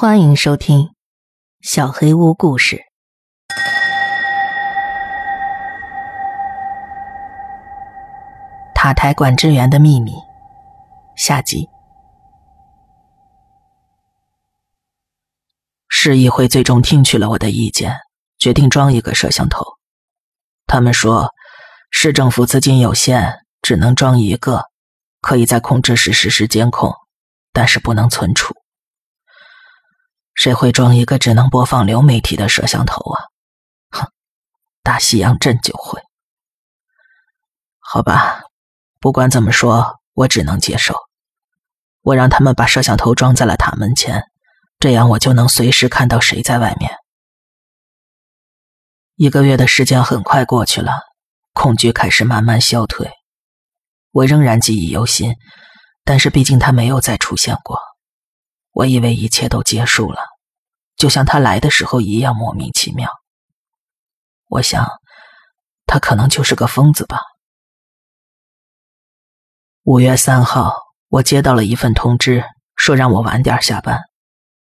欢迎收听《小黑屋故事》。塔台管制员的秘密下集。市议会最终听取了我的意见，决定装一个摄像头。他们说，市政府资金有限，只能装一个，可以在控制室实时监控，但是不能存储。谁会装一个只能播放流媒体的摄像头啊？哼，大西洋镇就会。好吧，不管怎么说，我只能接受。我让他们把摄像头装在了塔门前，这样我就能随时看到谁在外面。一个月的时间很快过去了，恐惧开始慢慢消退。我仍然记忆犹新，但是毕竟他没有再出现过。我以为一切都结束了，就像他来的时候一样莫名其妙。我想，他可能就是个疯子吧。五月三号，我接到了一份通知，说让我晚点下班，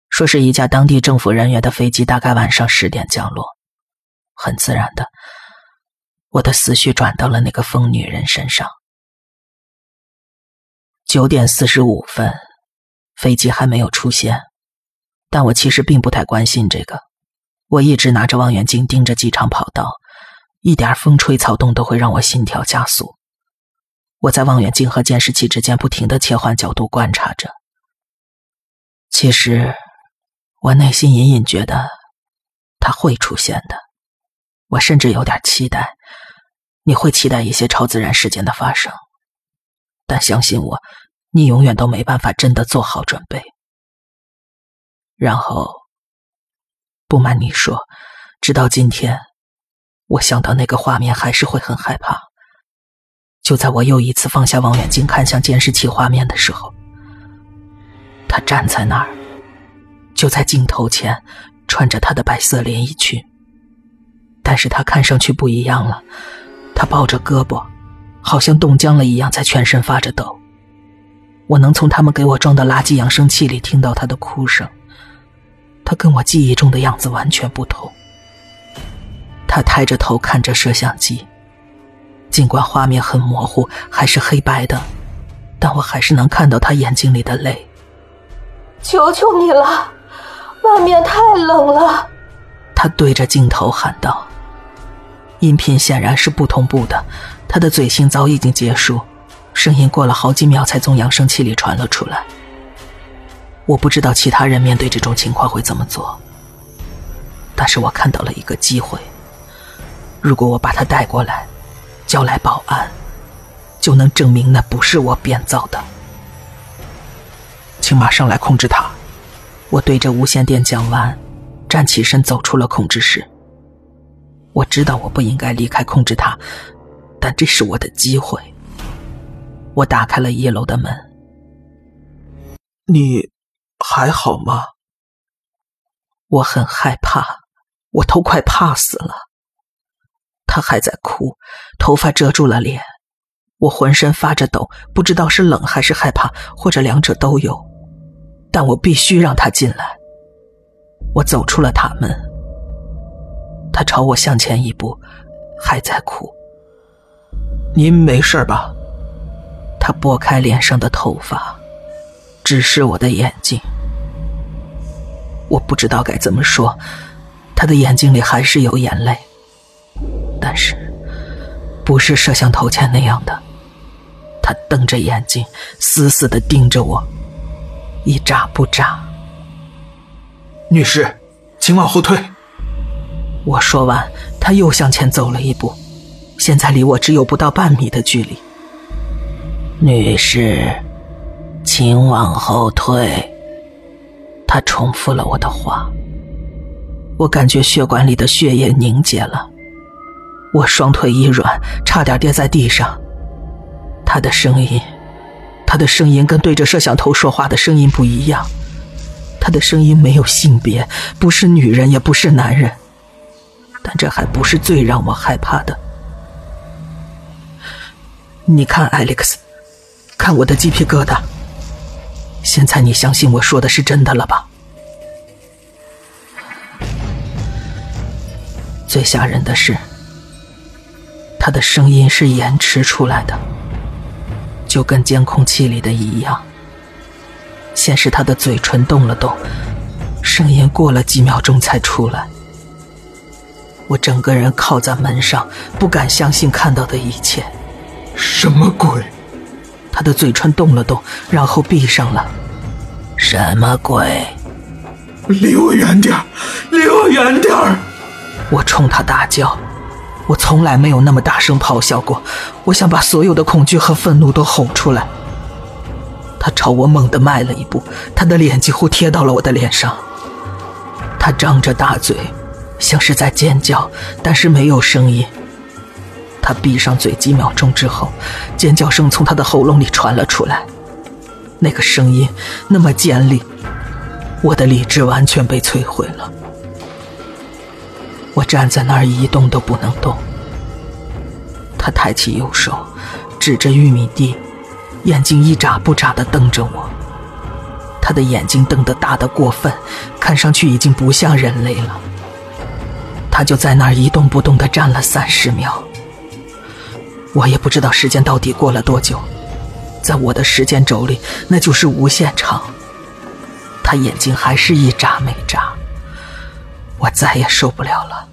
说是一架当地政府人员的飞机大概晚上十点降落。很自然的，我的思绪转到了那个疯女人身上。九点四十五分。飞机还没有出现，但我其实并不太关心这个。我一直拿着望远镜盯着机场跑道，一点风吹草动都会让我心跳加速。我在望远镜和监视器之间不停的切换角度观察着。其实，我内心隐隐觉得他会出现的。我甚至有点期待，你会期待一些超自然事件的发生，但相信我。你永远都没办法真的做好准备。然后，不瞒你说，直到今天，我想到那个画面还是会很害怕。就在我又一次放下望远镜看向监视器画面的时候，他站在那儿，就在镜头前，穿着他的白色连衣裙。但是他看上去不一样了，他抱着胳膊，好像冻僵了一样，在全身发着抖。我能从他们给我装的垃圾扬声器里听到他的哭声。他跟我记忆中的样子完全不同。他抬着头看着摄像机，尽管画面很模糊，还是黑白的，但我还是能看到他眼睛里的泪。求求你了，外面太冷了。他对着镜头喊道。音频显然是不同步的，他的嘴型早已经结束。声音过了好几秒才从扬声器里传了出来。我不知道其他人面对这种情况会怎么做，但是我看到了一个机会。如果我把他带过来，叫来保安，就能证明那不是我编造的。请马上来控制他！我对着无线电讲完，站起身走出了控制室。我知道我不应该离开控制塔，但这是我的机会。我打开了一楼的门。你还好吗？我很害怕，我都快怕死了。他还在哭，头发遮住了脸。我浑身发着抖，不知道是冷还是害怕，或者两者都有。但我必须让他进来。我走出了塔门。他朝我向前一步，还在哭。您没事吧？他拨开脸上的头发，直视我的眼睛。我不知道该怎么说，他的眼睛里还是有眼泪，但是不是摄像头前那样的。他瞪着眼睛，死死的盯着我，一眨不眨。女士，请往后退。我说完，他又向前走了一步，现在离我只有不到半米的距离。女士，请往后退。他重复了我的话。我感觉血管里的血液凝结了，我双腿一软，差点跌在地上。他的声音，他的声音跟对着摄像头说话的声音不一样。他的声音没有性别，不是女人，也不是男人。但这还不是最让我害怕的。你看，艾利克斯。看我的鸡皮疙瘩。现在你相信我说的是真的了吧？最吓人的是他的声音是延迟出来的就跟监控器里的一样。先是他的嘴唇动了动声音过了几秒钟才出来。我整个人靠在门上不敢相信看到的一切。什么鬼？他的嘴唇动了动，然后闭上了。什么鬼？离我远点离我远点我冲他大叫。我从来没有那么大声咆哮过。我想把所有的恐惧和愤怒都吼出来。他朝我猛地迈了一步，他的脸几乎贴到了我的脸上。他张着大嘴，像是在尖叫，但是没有声音。他闭上嘴几秒钟之后，尖叫声从他的喉咙里传了出来。那个声音那么尖利，我的理智完全被摧毁了。我站在那儿一动都不能动。他抬起右手，指着玉米地。眼睛一眨不眨的瞪着我，他的眼睛瞪得大的过分，看上去已经不像人类了。他就在那儿一动不动的站了三十秒，我也不知道时间到底过了多久，在我的时间轴里那就是无限长。他眼睛还是一眨没眨，我再也受不了了，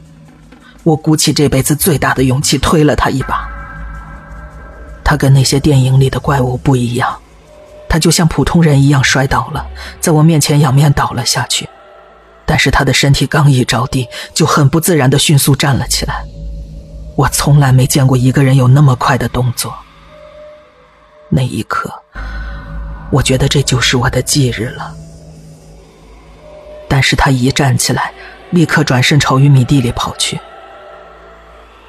我鼓起这辈子最大的勇气推了他一把。他跟那些电影里的怪物不一样，他就像普通人一样摔倒了，在我面前仰面倒了下去。但是他的身体刚一着地，就很不自然的迅速站了起来。我从来没见过一个人有那么快的动作。那一刻，我觉得这就是我的忌日了。但是他一站起来，立刻转身朝玉米地里跑去。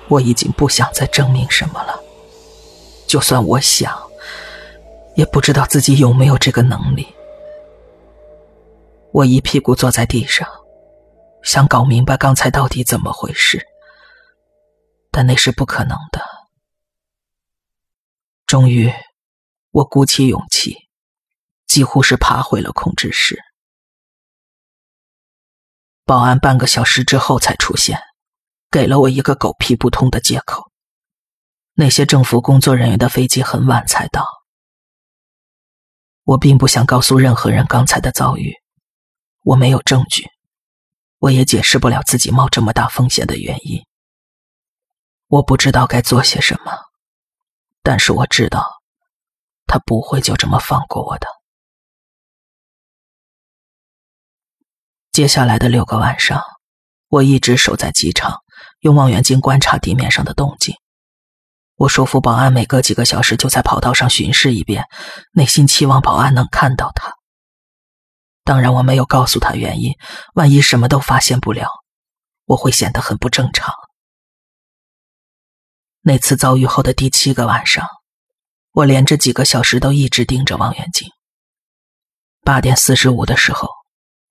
我已经不想再证明什么了。就算我想，也不知道自己有没有这个能力。我一屁股坐在地上，想搞明白刚才到底怎么回事，但那是不可能的。终于，我鼓起勇气，几乎是爬回了控制室。保安半个小时之后才出现，给了我一个狗屁不通的借口。那些政府工作人员的飞机很晚才到。我并不想告诉任何人刚才的遭遇，我没有证据，我也解释不了自己冒这么大风险的原因。我不知道该做些什么，但是我知道，他不会就这么放过我的。接下来的六个晚上，我一直守在机场，用望远镜观察地面上的动静。我说服保安每隔几个小时就在跑道上巡视一遍，内心期望保安能看到他。当然，我没有告诉他原因，万一什么都发现不了，我会显得很不正常。那次遭遇后的第七个晚上，我连着几个小时都一直盯着望远镜。八点四十五的时候，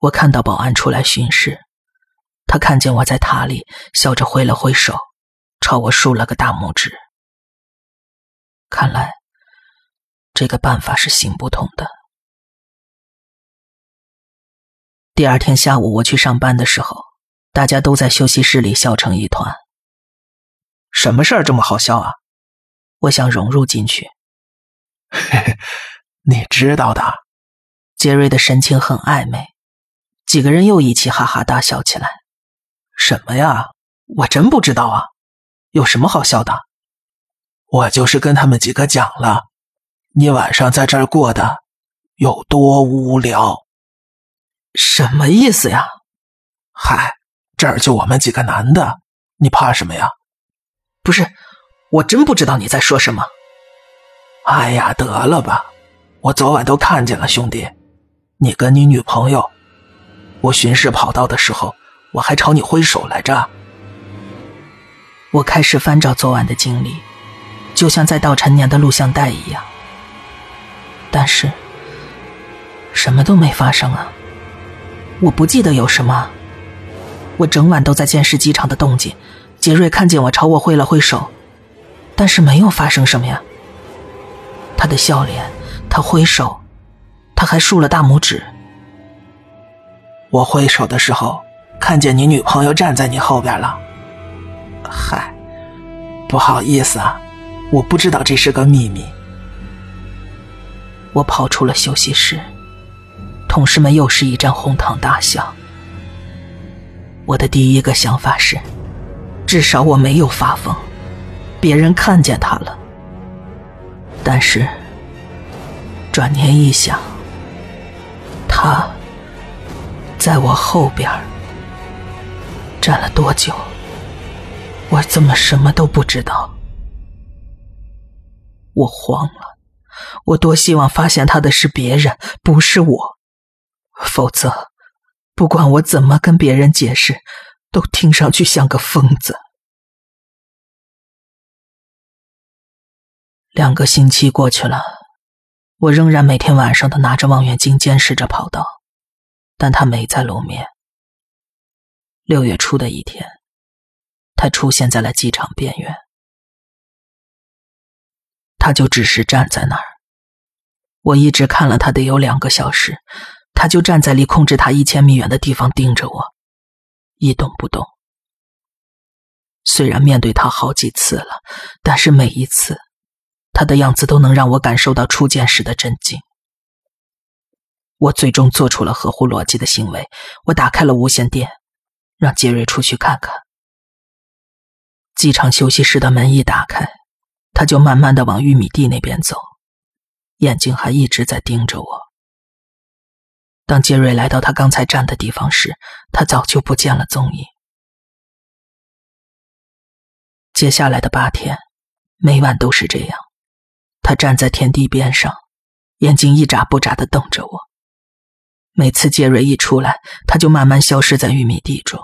我看到保安出来巡视，他看见我在塔里，笑着挥了挥手，朝我竖了个大拇指。看来，这个办法是行不通的。第二天下午，我去上班的时候，大家都在休息室里笑成一团。什么事儿这么好笑啊？我想融入进去。嘿嘿，你知道的。杰瑞的神情很暧昧，几个人又一起哈哈大笑起来。什么呀？我真不知道啊，有什么好笑的？我就是跟他们几个讲了，你晚上在这儿过的有多无聊。什么意思呀？嗨，这儿就我们几个男的，你怕什么呀？不是，我真不知道你在说什么。哎呀，得了吧，我昨晚都看见了，兄弟，你跟你女朋友，我巡视跑道的时候，我还朝你挥手来着。我开始翻找昨晚的经历。就像在倒陈年的录像带一样，但是什么都没发生啊！我不记得有什么，我整晚都在监视机场的动静。杰瑞看见我，朝我挥了挥手，但是没有发生什么呀。他的笑脸，他挥手，他还竖了大拇指。我挥手的时候，看见你女朋友站在你后边了，嗨，不好意思啊，我不知道这是个秘密。我跑出了休息室，同事们又是一阵哄堂大笑。我的第一个想法是，至少我没有发疯，别人看见他了。但是转念一想，他在我后边站了多久？我怎么什么都不知道？我慌了，我多希望发现他的是别人，不是我，否则。不管我怎么跟别人解释，都听上去像个疯子。两个星期过去了，我仍然每天晚上都拿着望远镜监视着跑道，但他没再露面。六月初的一天，他出现在了机场边缘，他就只是站在那儿，我一直看了他得有两个小时。他就站在离控制塔一千米远的地方盯着我，一动不动。虽然面对他好几次了，但是每一次，他的样子都能让我感受到初见时的震惊。我最终做出了合乎逻辑的行为，我打开了无线电，让杰瑞出去看看。机场休息室的门一打开，他就慢慢的往玉米地那边走，眼睛还一直在盯着我。当杰瑞来到他刚才站的地方时，他早就不见了踪影。接下来的八天，每晚都是这样。他站在田地边上，眼睛一眨不眨的瞪着我。每次杰瑞一出来，他就慢慢消失在玉米地中。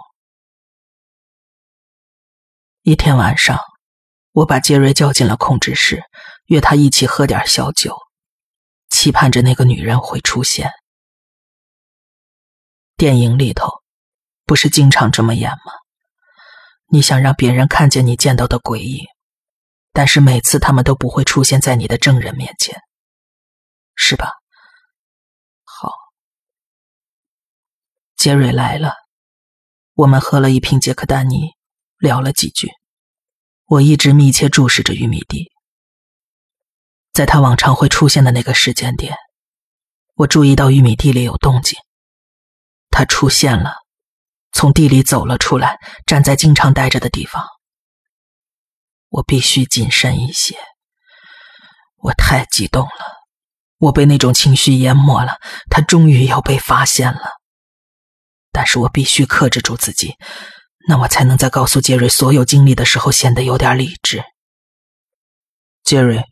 一天晚上，我把杰瑞叫进了控制室，约他一起喝点小酒，期盼着那个女人会出现。电影里头，不是经常这么演吗？你想让别人看见你见到的鬼影，但是每次他们都不会出现在你的证人面前，是吧？好，杰瑞来了，我们喝了一瓶杰克丹尼，聊了几句。我一直密切注视着玉米地，在他往常会出现的那个时间点，我注意到玉米地里有动静。他出现了，从地里走了出来，站在经常待着的地方。我必须谨慎一些。我太激动了，我被那种情绪淹没了。他终于要被发现了，但是我必须克制住自己，那我才能在告诉杰瑞所有经历的时候显得有点理智。杰瑞，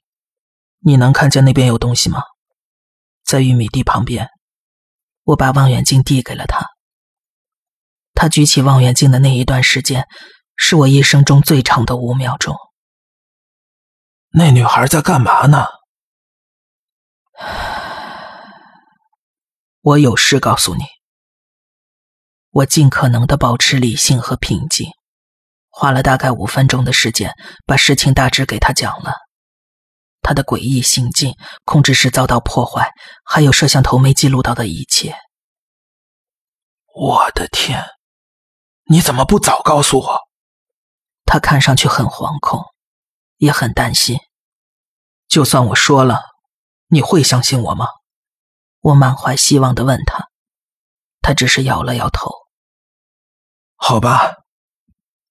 你能看见那边有东西吗？在玉米地旁边。我把望远镜递给了他。他举起望远镜的那一段时间，是我一生中最长的五秒钟。那女孩在干嘛呢？我有事告诉你。我尽可能的保持理性和平静，花了大概五分钟的时间，把事情大致给他讲了。他的诡异行径，控制室遭到破坏，还有摄像头没记录到的一切。我的天！你怎么不早告诉我？他看上去很惶恐，也很担心。就算我说了，你会相信我吗？我满怀希望的问他，他只是摇了摇头。好吧，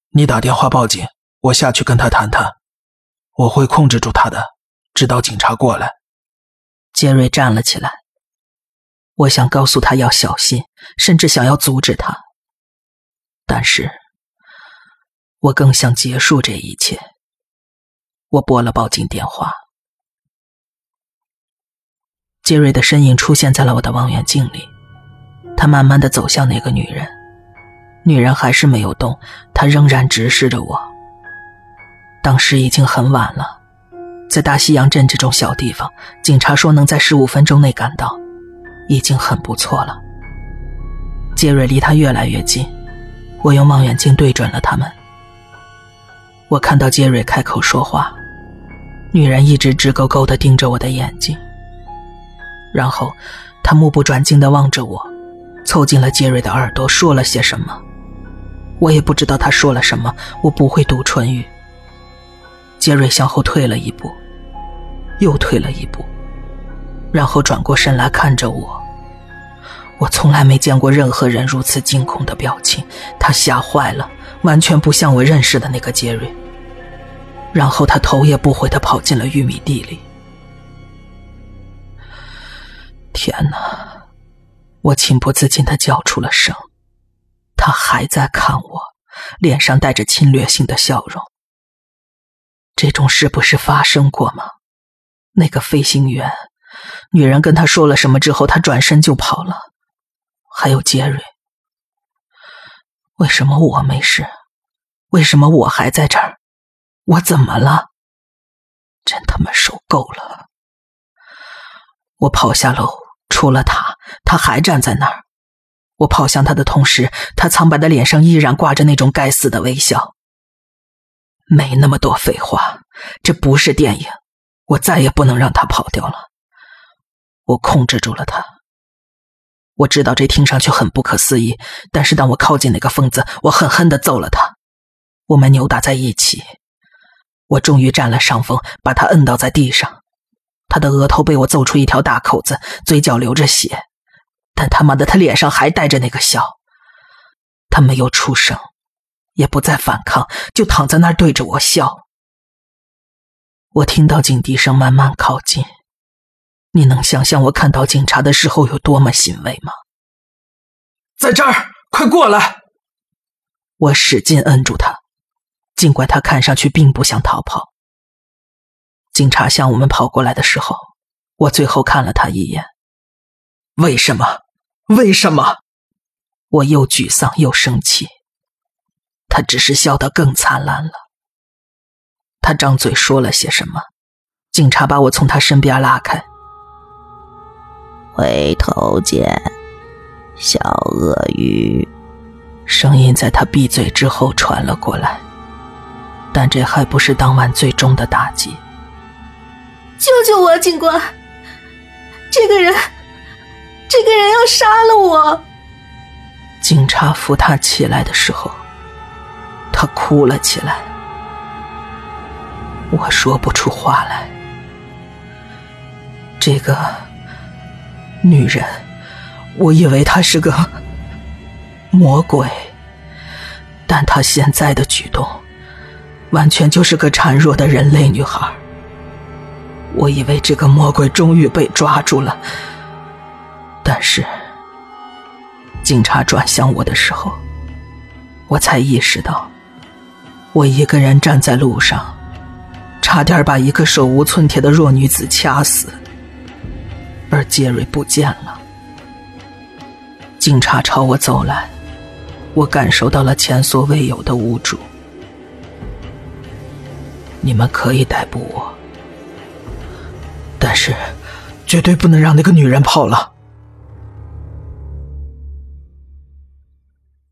你打电话报警，我下去跟他谈谈，我会控制住他的。直到警察过来，杰瑞站了起来。我想告诉他要小心，甚至想要阻止他，但是，我更想结束这一切。我拨了报警电话。杰瑞的身影出现在了我的望远镜里，他慢慢的走向那个女人，女人还是没有动，她仍然直视着我。当时已经很晚了。在大西洋镇这种小地方，警察说能在十五分钟内赶到，已经很不错了。杰瑞离他越来越近，我用望远镜对准了他们。我看到杰瑞开口说话，女人一直直勾勾地盯着我的眼睛，然后她目不转睛地望着我，凑近了杰瑞的耳朵说了些什么。我也不知道他说了什么，我不会读唇语。杰瑞向后退了一步，又退了一步，然后转过身来看着我。我从来没见过任何人如此惊恐的表情，他吓坏了，完全不像我认识的那个杰瑞。然后他头也不回的跑进了玉米地里。天哪！我情不自禁的叫出了声。他还在看我，脸上带着侵略性的笑容。这种事不是发生过吗？那个飞行员，女人跟他说了什么之后，他转身就跑了。还有杰瑞，为什么我没事？为什么我还在这儿？我怎么了？真他妈受够了！我跑下楼，出了塔，他还站在那儿。我跑向他的同时，他苍白的脸上依然挂着那种该死的微笑。没那么多废话，这不是电影，我再也不能让他跑掉了。我控制住了他。我知道这听上去很不可思议，但是当我靠近那个疯子，我狠狠的揍了他。我们扭打在一起，我终于占了上风，把他摁倒在地上。他的额头被我揍出一条大口子，嘴角流着血。但他妈的，他脸上还带着那个笑。他没有出声，也不再反抗，就躺在那儿对着我笑。我听到警笛声慢慢靠近，你能想象我看到警察的时候有多么欣慰吗？在这儿，快过来！我使劲摁住他，尽管他看上去并不想逃跑。警察向我们跑过来的时候，我最后看了他一眼。为什么？为什么？我又沮丧又生气。他只是笑得更灿烂了。他张嘴说了些什么？警察把我从他身边拉开。回头见，小鳄鱼。声音在他闭嘴之后传了过来。但这还不是当晚最终的打击。救救我，警官！这个人。这个人要杀了我！警察扶他起来的时候，他哭了起来。我说不出话来。这个女人，我以为她是个魔鬼，但她现在的举动，完全就是个孱弱的人类女孩。我以为这个魔鬼终于被抓住了。但是，警察转向我的时候，我才意识到，我一个人站在路上，差点把一个手无寸铁的弱女子掐死，而杰瑞不见了。警察朝我走来，我感受到了前所未有的无助。你们可以逮捕我，但是绝对不能让那个女人跑了。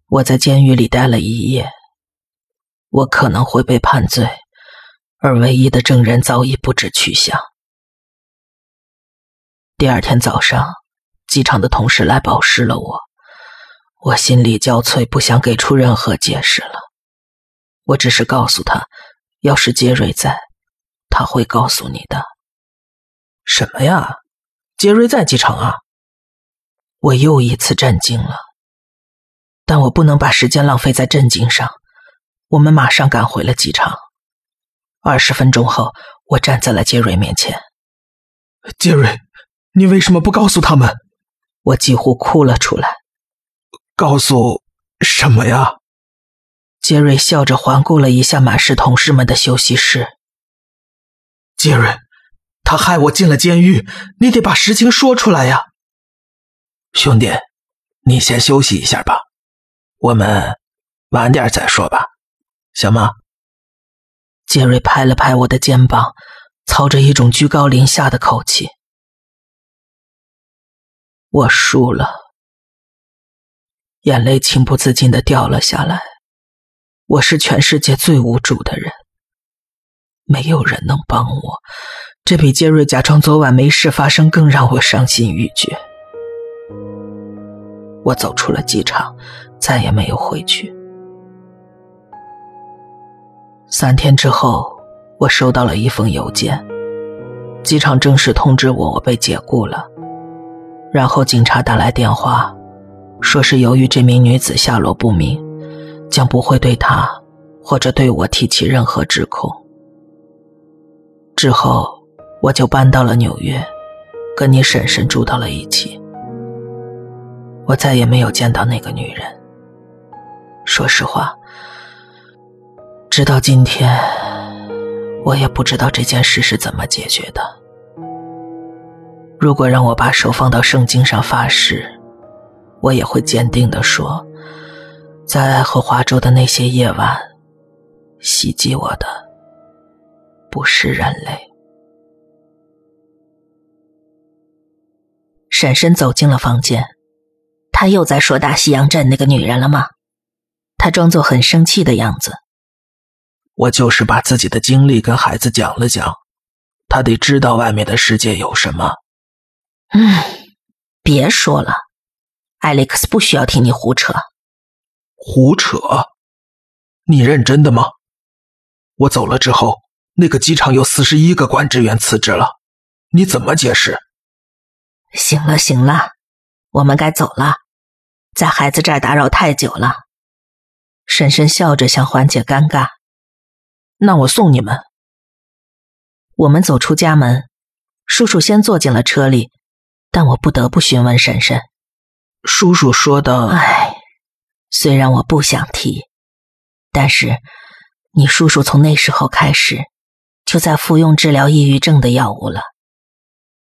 我在监狱里待了一夜，我可能会被判罪，而唯一的证人早已不知去向。第二天早上，机场的同事来保释了我，我心力交瘁，不想给出任何解释了。我只是告诉他，要是杰瑞在，他会告诉你的。什么呀？杰瑞在机场啊？我又一次震惊了。但我不能把时间浪费在震惊上。我们马上赶回了机场。二十分钟后，我站在了杰瑞面前。杰瑞，你为什么不告诉他们？我几乎哭了出来。告诉什么呀？杰瑞笑着环顾了一下满是同事们的休息室。杰瑞，他害我进了监狱，你得把实情说出来呀。兄弟，你先休息一下吧。我们晚点再说吧，行吗？杰瑞拍了拍我的肩膀，操着一种居高临下的口气。我输了，眼泪情不自禁的掉了下来。我是全世界最无助的人，没有人能帮我，这比杰瑞假装昨晚没事发生更让我伤心欲绝。我走出了机场。再也没有回去。三天之后，我收到了一封邮件，机场正式通知我我被解雇了。然后警察打来电话，说是由于这名女子下落不明，将不会对她或者对我提起任何指控。之后，我就搬到了纽约，跟你婶婶住到了一起。我再也没有见到那个女人。说实话，直到今天，我也不知道这件事是怎么解决的。如果让我把手放到圣经上发誓，我也会坚定的说，在爱荷华州的那些夜晚，袭击我的。不是人类。婶婶走进了房间，他又在说大西洋镇那个女人了吗？他装作很生气的样子。我就是把自己的经历跟孩子讲了讲，他得知道外面的世界有什么。嗯，别说了，艾利克斯不需要听你胡扯。胡扯？你认真的吗？我走了之后。那个机场有四十一个管制员辞职了，你怎么解释？行了行了，我们该走了，在孩子这儿打扰太久了。婶婶笑着想缓解尴尬，那我送你们。我们走出家门，叔叔先坐进了车里，但我不得不询问婶婶：“叔叔说的……哎，虽然我不想提，但是你叔叔从那时候开始。”就在服用治疗抑郁症的药物了，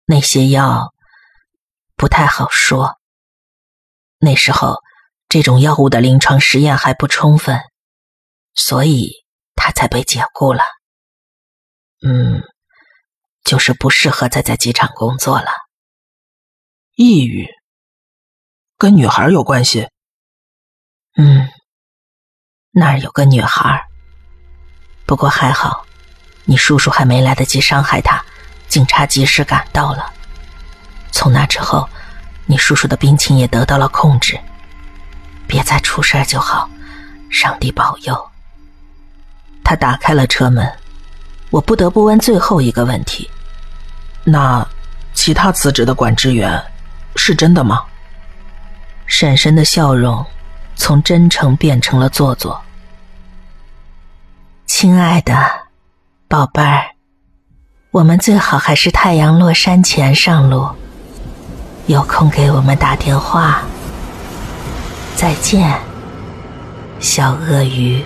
那些药不太好说。那时候，这种药物的临床实验还不充分，所以他才被解雇了。嗯，就是不适合再在机场工作了。抑郁跟女孩有关系？嗯，那儿有个女孩，不过还好。你叔叔还没来得及伤害她，警察及时赶到了。从那之后，你叔叔的病情也得到了控制。别再出事就好，上帝保佑。他打开了车门，我不得不问最后一个问题：那其他辞职的管制员是真的吗？婶婶的笑容从真诚变成了做作。亲爱的。宝贝儿，我们最好还是太阳落山前上路。有空给我们打电话。再见，小鳄鱼。